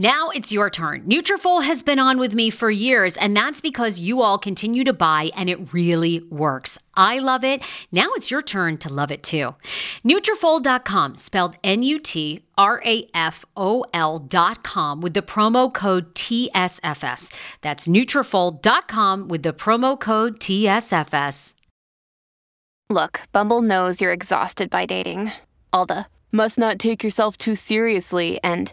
Now it's your turn. Nutrafol has been on with me for years, and that's because you all continue to buy, and it really works. I love it. Now it's your turn to love it too. Nutrafol.com, spelled N-U-T-R-A-F-O-L.com, with the promo code TSFS. That's Nutrafol.com with the promo code TSFS. Look, Bumble knows you're exhausted by dating. All the must not take yourself too seriously and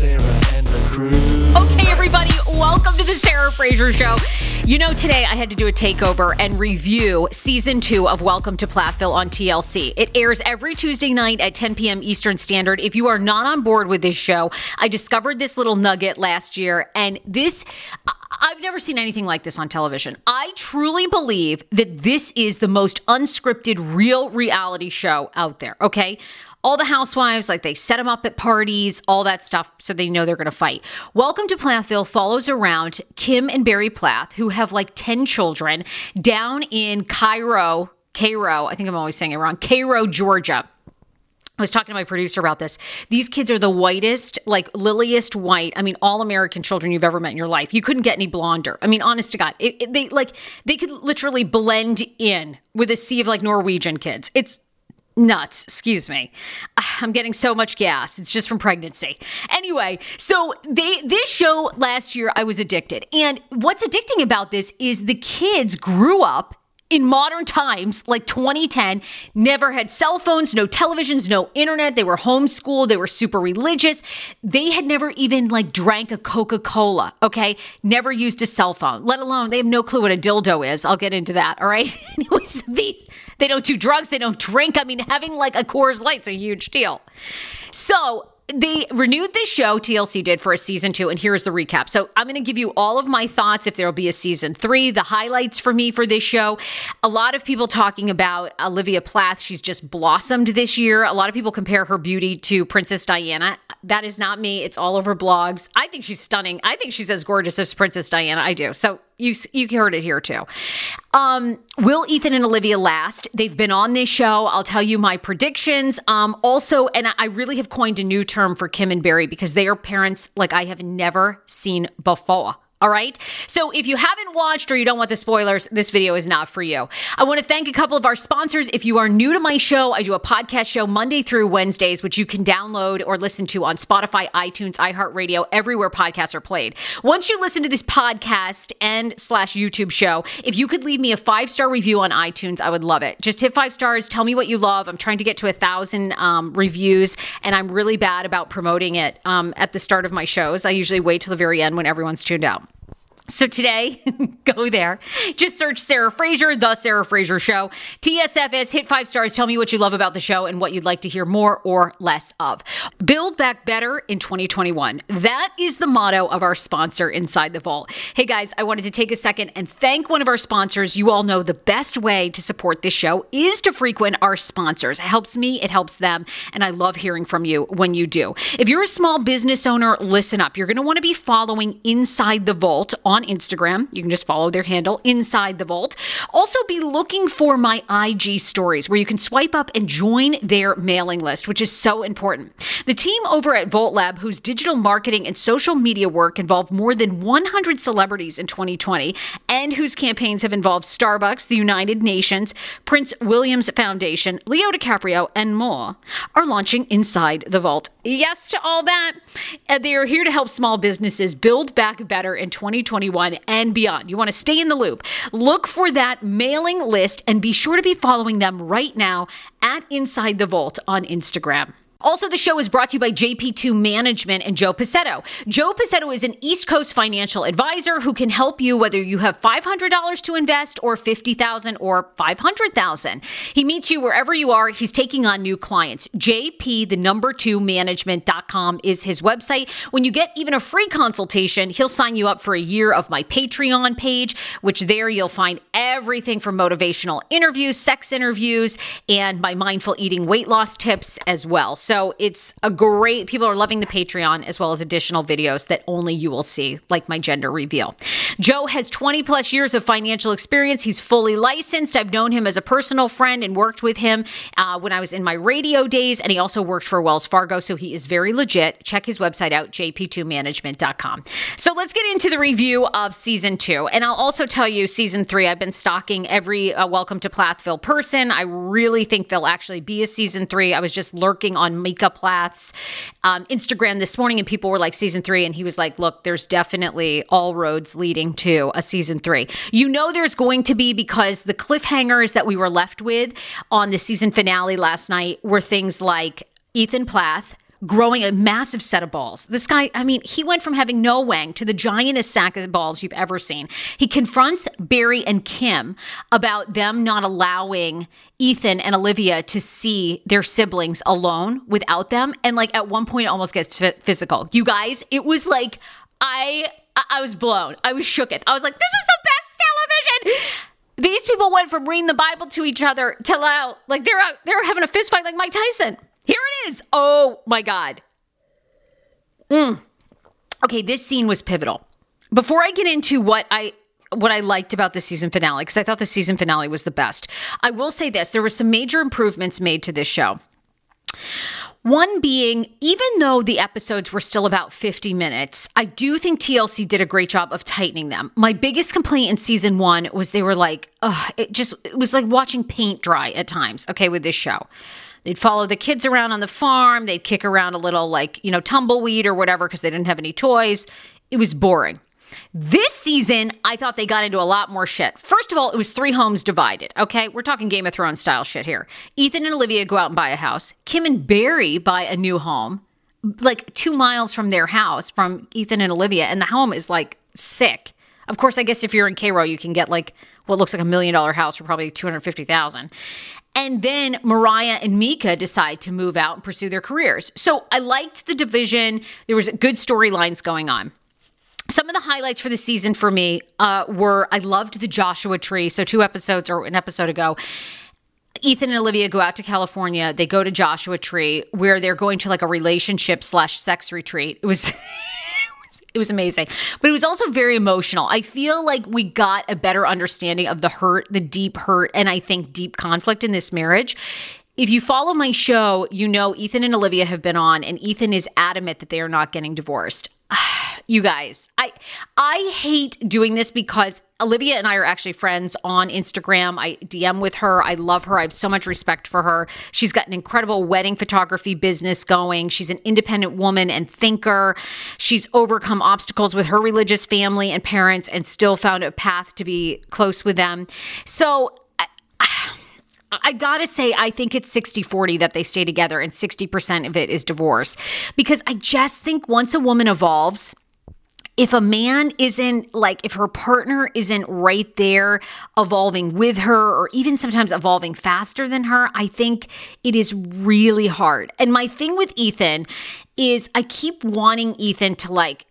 Sarah and the crew. Okay, everybody, welcome to the Sarah Fraser Show. You know, today I had to do a takeover and review season two of Welcome to Plathville on TLC. It airs every Tuesday night at 10 p.m. Eastern Standard. If you are not on board with this show, I discovered this little nugget last year, and this. I've never seen anything like this on television. I truly believe that this is the most unscripted, real reality show out there, okay? All the housewives, like they set them up at parties, all that stuff, so they know they're gonna fight. Welcome to Plathville follows around Kim and Barry Plath, who have like 10 children, down in Cairo, Cairo, I think I'm always saying it wrong, Cairo, Georgia. I was talking to my producer about this. These kids are the whitest, like liliest white. I mean, all American children you've ever met in your life. You couldn't get any blonder. I mean, honest to God, it, it- they like they could literally blend in with a sea of like Norwegian kids. It's nuts. Excuse me. I'm getting so much gas. It's just from pregnancy. Anyway, so they this show last year I was addicted. And what's addicting about this is the kids grew up in modern times, like 2010, never had cell phones, no televisions, no internet. They were homeschooled. They were super religious. They had never even like drank a Coca Cola. Okay, never used a cell phone. Let alone they have no clue what a dildo is. I'll get into that. All right. Anyways, these they don't do drugs. They don't drink. I mean, having like a Coors Light's a huge deal. So they renewed this show TLC did for a season two, and here's the recap. So I'm going to give you all of my thoughts if there'll be a season three, the highlights for me for this show. A lot of people talking about Olivia Plath. She's just blossomed this year. A lot of people compare her beauty to Princess Diana. That is not me. It's all over blogs. I think she's stunning. I think she's as gorgeous as Princess Diana. I do. So You you heard it here too. Um, will Ethan and Olivia last? They've been on this show. I'll tell you my predictions. Um, also, and I really have coined a new term for Kim and Barry because they are parents like I have never seen before. All right. So if you haven't watched or you don't want the spoilers, this video is not for you. I want to thank a couple of our sponsors. If you are new to my show, I do a podcast show Monday through Wednesdays, which you can download or listen to on Spotify, iTunes, iHeartRadio, everywhere podcasts are played. Once you listen to this podcast and slash YouTube show, if you could leave me a five star review on iTunes, I would love it. Just hit five stars. Tell me what you love. I'm trying to get to a thousand um, reviews, and I'm really bad about promoting it um, at the start of my shows. I usually wait till the very end when everyone's tuned out. So today, go there. Just search Sarah Fraser, The Sarah Fraser Show. TSFS, hit five stars. Tell me what you love about the show and what you'd like to hear more or less of. Build back better in 2021. That is the motto of our sponsor, Inside the Vault. Hey guys, I wanted to take a second and thank one of our sponsors. You all know the best way to support this show is to frequent our sponsors. It helps me, it helps them, and I love hearing from you when you do. If you're a small business owner, listen up. You're going to want to be following Inside the Vault on on Instagram. You can just follow their handle inside the vault. Also, be looking for my IG stories where you can swipe up and join their mailing list, which is so important. The team over at Vault Lab, whose digital marketing and social media work involved more than 100 celebrities in 2020, and whose campaigns have involved Starbucks, the United Nations, Prince William's Foundation, Leo DiCaprio, and more, are launching Inside the Vault. Yes to all that. They are here to help small businesses build back better in 2021 and beyond. You want to stay in the loop. Look for that mailing list and be sure to be following them right now at Inside the Vault on Instagram. Also, the show is brought to you by JP2 Management and Joe Pacetto. Joe Pacetto is an East Coast financial advisor who can help you whether you have $500 to invest or 50,000 or 500,000. He meets you wherever you are. He's taking on new clients. JP, the number two management.com is his website. When you get even a free consultation, he'll sign you up for a year of my Patreon page, which there you'll find everything from motivational interviews, sex interviews, and my mindful eating weight loss tips as well. So it's a great, people are loving the Patreon as well as additional videos that only you will see, like my gender reveal. Joe has 20 plus years of financial experience. He's fully licensed. I've known him as a personal friend and worked with him uh, when I was in my radio days, and he also worked for Wells Fargo. So he is very legit. Check his website out, jp2management.com. So let's get into the review of season two. And I'll also tell you, season three, I've been stalking every uh, Welcome to Plathville person. I really think there'll actually be a season three. I was just lurking on Micah Plath's um, Instagram this morning, and people were like, season three. And he was like, look, there's definitely all roads leading to a season three. You know, there's going to be because the cliffhangers that we were left with on the season finale last night were things like Ethan Plath growing a massive set of balls. This guy, I mean, he went from having no wang to the giantest sack of balls you've ever seen. He confronts Barry and Kim about them not allowing Ethan and Olivia to see their siblings alone without them. And like at one point, it almost gets physical. You guys, it was like, I, I was blown. I was shooketh. I was like, this is the best television. These people went from reading the Bible to each other to like they're out, they're having a fist fight like Mike Tyson. Here it is. Oh my God. Mm. Okay, this scene was pivotal. Before I get into what I what I liked about the season finale, because I thought the season finale was the best, I will say this: there were some major improvements made to this show. One being, even though the episodes were still about 50 minutes, I do think TLC did a great job of tightening them. My biggest complaint in season one was they were like, ugh, it just, it was like watching paint dry at times, okay, with this show. They'd follow the kids around on the farm. They'd kick around a little, like, you know, tumbleweed or whatever because they didn't have any toys. It was boring. This season, I thought they got into a lot more shit. First of all, it was three homes divided. Okay, we're talking Game of Thrones style shit here. Ethan and Olivia go out and buy a house. Kim and Barry buy a new home, like two miles from their house, from Ethan and Olivia, and the home is like sick. Of course, I guess if you're in Cairo, you can get like what looks like a million dollar house for probably 250,000. And then Mariah and Micah decide to move out and pursue their careers. So I liked the division. There was good storylines going on. Some of the highlights for the season for me uh, were I loved the Joshua Tree. So two episodes or an episode ago, Ethan and Olivia go out to California. They go to Joshua Tree where they're going to like a relationship slash sex retreat. It was it was amazing. But it was also very emotional. I feel like we got a better understanding of the hurt, the deep hurt, and I think deep conflict in this marriage. If you follow my show, you know Ethan and Olivia have been on, and Ethan is adamant that they are not getting divorced. you guys, I I hate doing this because Olivia and I are actually friends on Instagram. I DM with her. I love her. I have so much respect for her. She's got an incredible wedding photography business going. She's an independent woman and thinker. She's overcome obstacles with her religious family and parents and still found a path to be close with them. So I, gotta say, I think it's 60 40 that they stay together, and 60% of it is divorce. Because I just think once a woman evolves, if a man isn't like if her partner isn't right there evolving with her or even sometimes evolving faster than her i think it is really hard and my thing with ethan is i keep wanting ethan to like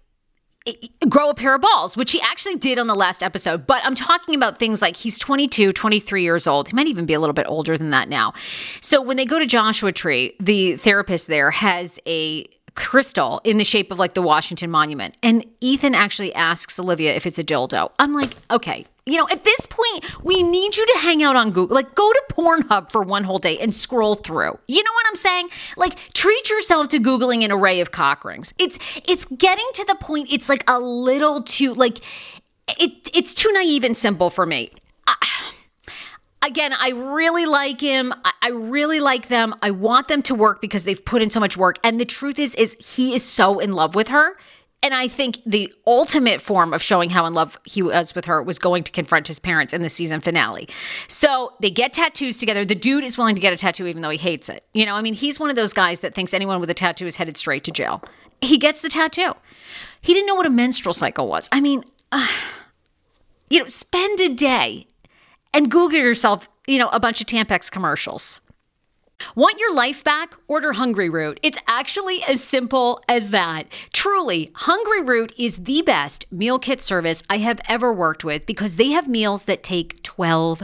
grow a pair of balls, which he actually did on the last episode. But I'm talking about things like he's 22, 23 years old. He might even be a little bit older than that now. So when they go to Joshua Tree, the therapist there has a crystal in the shape of like the Washington Monument. And Ethan actually asks Olivia if it's a dildo. I'm like, okay, you know, at this point, we need you to hang out on Google. Like, go to Pornhub for one whole day and scroll through. You know what I'm saying? Like, treat yourself to googling an array of cock rings. It's it's getting to the point. It's like a little too like it. It's too naive and simple for me. I, again, I really like him. I really like them. I want them to work because they've put in so much work. And the truth is, is he is so in love with her. And I think the ultimate form of showing how in love he was with her was going to confront his parents in the season finale. So they get tattoos together. The dude is willing to get a tattoo even though he hates it. You know, I mean, he's one of those guys that thinks anyone with a tattoo is headed straight to jail. He gets the tattoo. He didn't know what a menstrual cycle was. I mean, uh, you know, spend a day and Google yourself, you know, a bunch of Tampax commercials. Want your life back? Order Hungryroot. It's actually as simple as that. Truly, Hungryroot is the best meal kit service I have ever worked with because they have meals that take 12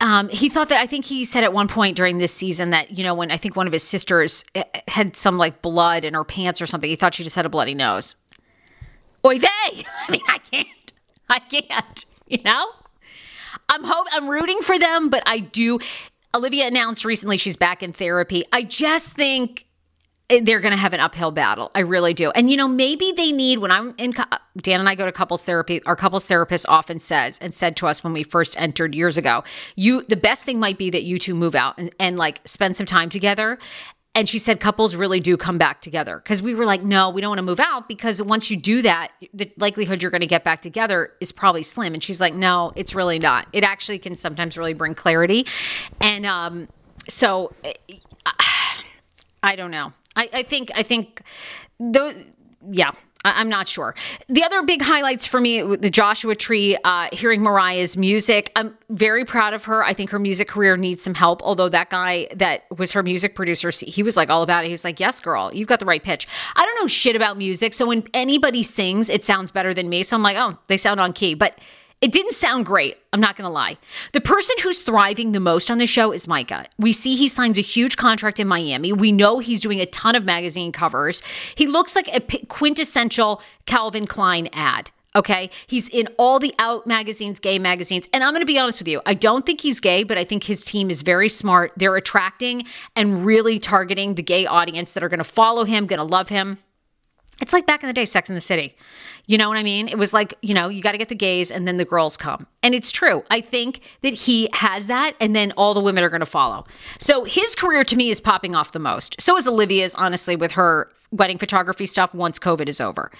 um, he thought that I think he said at one point during this season that you know when I think one of his sisters eh, had some like blood in her pants or something, he thought she just had a bloody nose. Oy vey! I mean, I can't, I can't. You know, I'm hope I'm rooting for them, but I do. Olivia announced recently she's back in therapy. I just think they're going to have an uphill battle. I really do. And you know, maybe they need when I'm in Dan and I go to couples therapy, our couples therapist often says and said to us when we first entered years ago, you the best thing might be that you two move out and, and like spend some time together. And she said couples really do come back together because we were like, no, we don't want to move out because once you do that, the likelihood you're going to get back together is probably slim. And she's like, no, it's really not. It actually can sometimes really bring clarity. And um, so I don't know. I, I think I think those yeah. I'm not sure. The other big highlights for me, the Joshua Tree, uh, hearing Mariah's music. I'm very proud of her. I think her music career needs some help. Although that guy that was her music producer, he was like all about it. He was like, "Yes, girl, you've got the right pitch." I don't know shit about music, so when anybody sings, it sounds better than me. So I'm like, "Oh, they sound on key." But it didn't sound great. I'm not going to lie. The person who's thriving the most on the show is Micah. We see he signs a huge contract in Miami. We know he's doing a ton of magazine covers. He looks like a quintessential Calvin Klein ad. Okay. He's in all the out magazines, gay magazines. And I'm going to be honest with you. I don't think he's gay, but I think his team is very smart. They're attracting and really targeting the gay audience that are going to follow him, going to love him. It's like back in the day, Sex in the City. You know what I mean? It was like, you know, you got to get the gays and then the girls come. And it's true. I think that he has that and then all the women are going to follow. So his career to me is popping off the most. So is Olivia's, honestly, with her wedding photography stuff once COVID is over.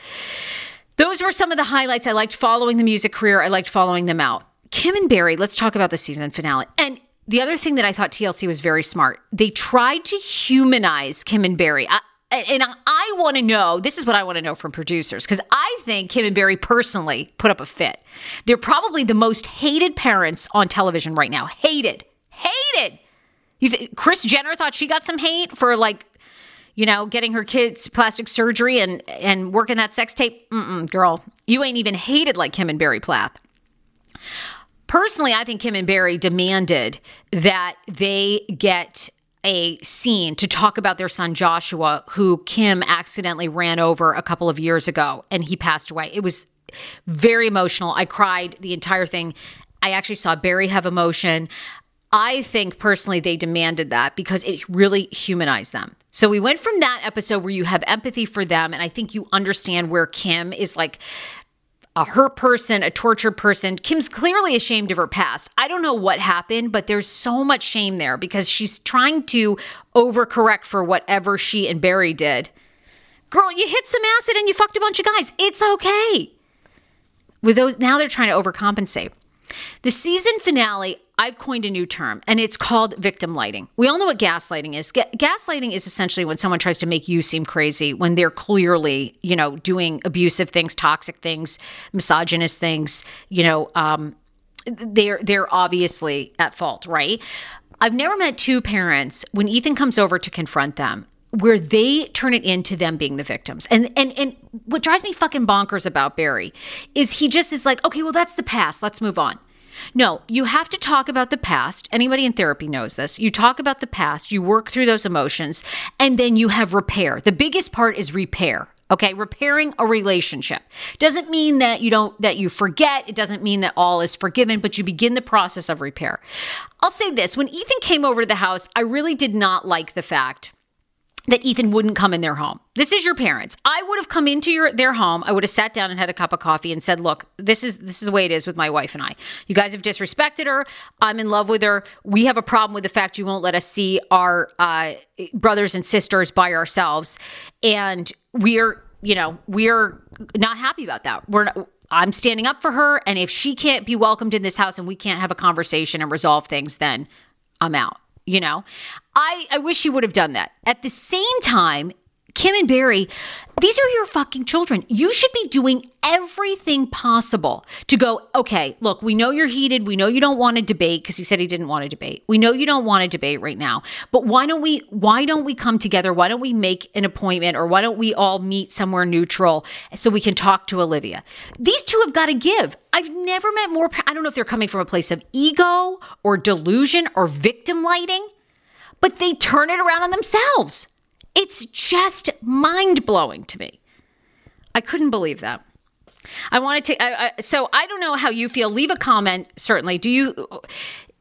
Those were some of the highlights. I liked following the music career, I liked following them out. Kim and Barry, let's talk about the season finale. And the other thing that I thought TLC was very smart, they tried to humanize Kim and Barry. I, and I want to know this is what I want to know from producers because I think Kim and Barry personally put up a fit. They're probably the most hated parents on television right now. Hated, hated. You Kris Jenner thought she got some hate for like, you know, getting her kids plastic surgery and and working that sex tape. Mm-mm, girl, you ain't even hated like Kim and Barry Plath. Personally, I think Kim and Barry demanded that they get a scene to talk about their son Joshua, who Kim accidentally ran over a couple of years ago and he passed away. It was very emotional. I cried the entire thing. I actually saw Barry have emotion. I think personally they demanded that because it really humanized them. So we went from that episode where you have empathy for them, and I think you understand where Kim is like a hurt person, a tortured person. Kim's clearly ashamed of her past. I don't know what happened, but there's so much shame there because she's trying to overcorrect for whatever she and Barry did. Girl, you hit some acid and you fucked a bunch of guys. It's okay. With those now they're trying to overcompensate. The season finale, I've coined a new term, and it's called victim lighting. We all know what gaslighting is. Ga- gaslighting is essentially when someone tries to make you seem crazy when they're clearly, you know, doing abusive things, toxic things, misogynist things. You know, um, they're they're obviously at fault, right? I've never met two parents when Ethan comes over to confront them where they turn it into them being the victims. And and and what drives me fucking bonkers about Barry is he just is like, okay, well that's the past. Let's move on. No, you have to talk about the past. Anybody in therapy knows this. You talk about the past, you work through those emotions, and then you have repair. The biggest part is repair. Okay, repairing a relationship doesn't mean that you don't that you forget. It doesn't mean that all is forgiven, but you begin the process of repair. I'll say this, when Ethan came over to the house, I really did not like the fact that Ethan wouldn't come in their home. This is your parents. I would have come into your their home. I would have sat down and had a cup of coffee and said, "Look, this is this is the way it is with my wife and I. You guys have disrespected her. I'm in love with her. We have a problem with the fact you won't let us see our uh, brothers and sisters by ourselves, and we're you know we're not happy about that. We're not, I'm standing up for her, and if she can't be welcomed in this house and we can't have a conversation and resolve things, then I'm out." You know? I i wish he would have done that. At the same time kim and barry these are your fucking children. You should be doing everything possible to go okay look we know you're heated. We know you don't want to debate because he said he didn't want to debate. We know you don't want to debate right now. But why don't we why don't we come together? Why don't we make an appointment or why don't we all meet somewhere neutral so we can talk to olivia? These two have got to give. I've never met more. I don't know if they're coming from a place of ego or delusion or victim lighting, but they turn it around on themselves. It's just mind blowing to me. I couldn't believe that. I wanted to. I, I, so I don't know how you feel. Leave a comment. Certainly. Do you?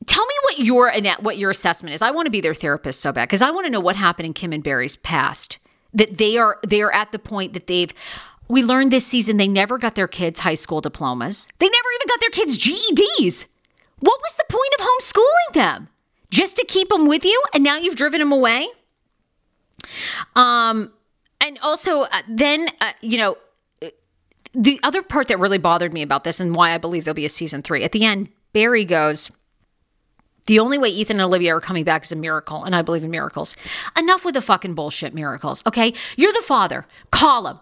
Tell me what your what your assessment is. I want to be their therapist so bad because I want to know what happened in Kim and Barry's past. That they are they are at the point that they've we learned this season they never got their kids high school diplomas. They never even got their kids GEDs. What was the point of homeschooling them? Just to keep them with you and now you've driven them away? Um and also uh, then uh, you know the other part that really bothered me about this and why I believe there'll be a season 3. At the end Barry goes the only way Ethan and Olivia are coming back is a miracle, and I believe in miracles. Enough with the fucking bullshit miracles, okay? You're the father. Call him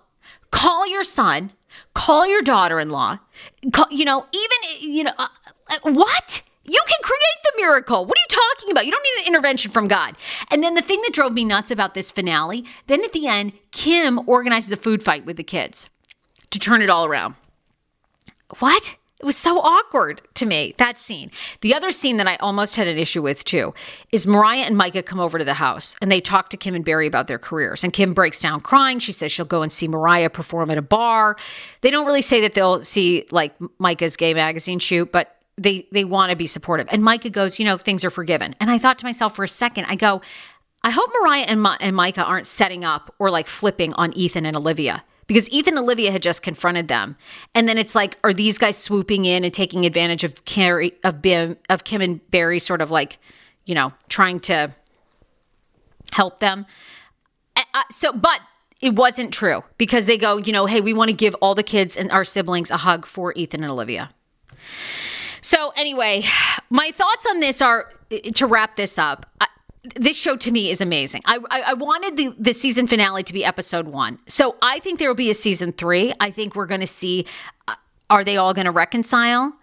call your son, call your daughter-in-law, you know, even you know, uh, uh, what? You can create the miracle. What are you talking about? You don't need an intervention from God. And then the thing that drove me nuts about this finale, then at the end, Kim organizes a food fight with the kids to turn it all around. What? It was so awkward to me, that scene. The other scene that I almost had an issue with too is Mariah and Micah come over to the house and they talk to Kim and Barry about their careers. And Kim breaks down crying. She says she'll go and see Mariah perform at a bar. They don't really say that they'll see like Micah's gay magazine shoot, but they they want to be supportive. And Micah goes, you know, things are forgiven. And I thought to myself for a second, I go, I hope Mariah and, Ma- and Micah aren't setting up or like flipping on Ethan and Olivia because Ethan and Olivia had just confronted them. And then it's like, are these guys swooping in and taking advantage of Carrie, of Bim, of Kim and Barry, sort of like, you know, trying to help them? So, but it wasn't true because they go, you know, hey, we want to give all the kids and our siblings a hug for Ethan and Olivia. So, anyway, my thoughts on this are to wrap this up this show to me is amazing. I, I, I, wanted the, the season finale to be episode one. So I think there will be a season three. I think we're going to see uh, are they all going to reconcile?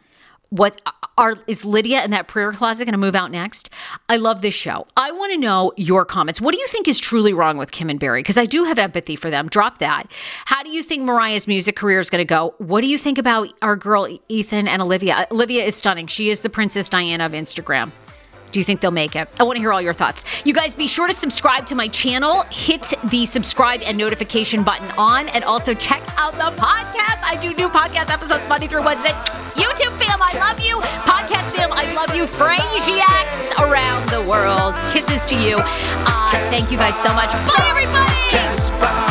What Are is Lydia in that prayer closet going to move out next? I love this show. I want to know your comments. What do you think is truly wrong with Kim and Barry? Because I do have empathy for them. Drop that. How do you think Mariah's music career is going to go? What do you think about our girl Ethan and Olivia? Olivia is stunning. She is the Princess Diana of Instagram. Do you think they'll make it? I want to hear all your thoughts. You guys be sure to subscribe to my channel. Hit the subscribe and notification button on, and also check out the podcast. I do new podcast episodes Monday through Wednesday. YouTube fam, I love you. Podcast fam, I love you. Frasiacs around the world. Kisses to you. Uh, thank you guys so much. Bye, everybody.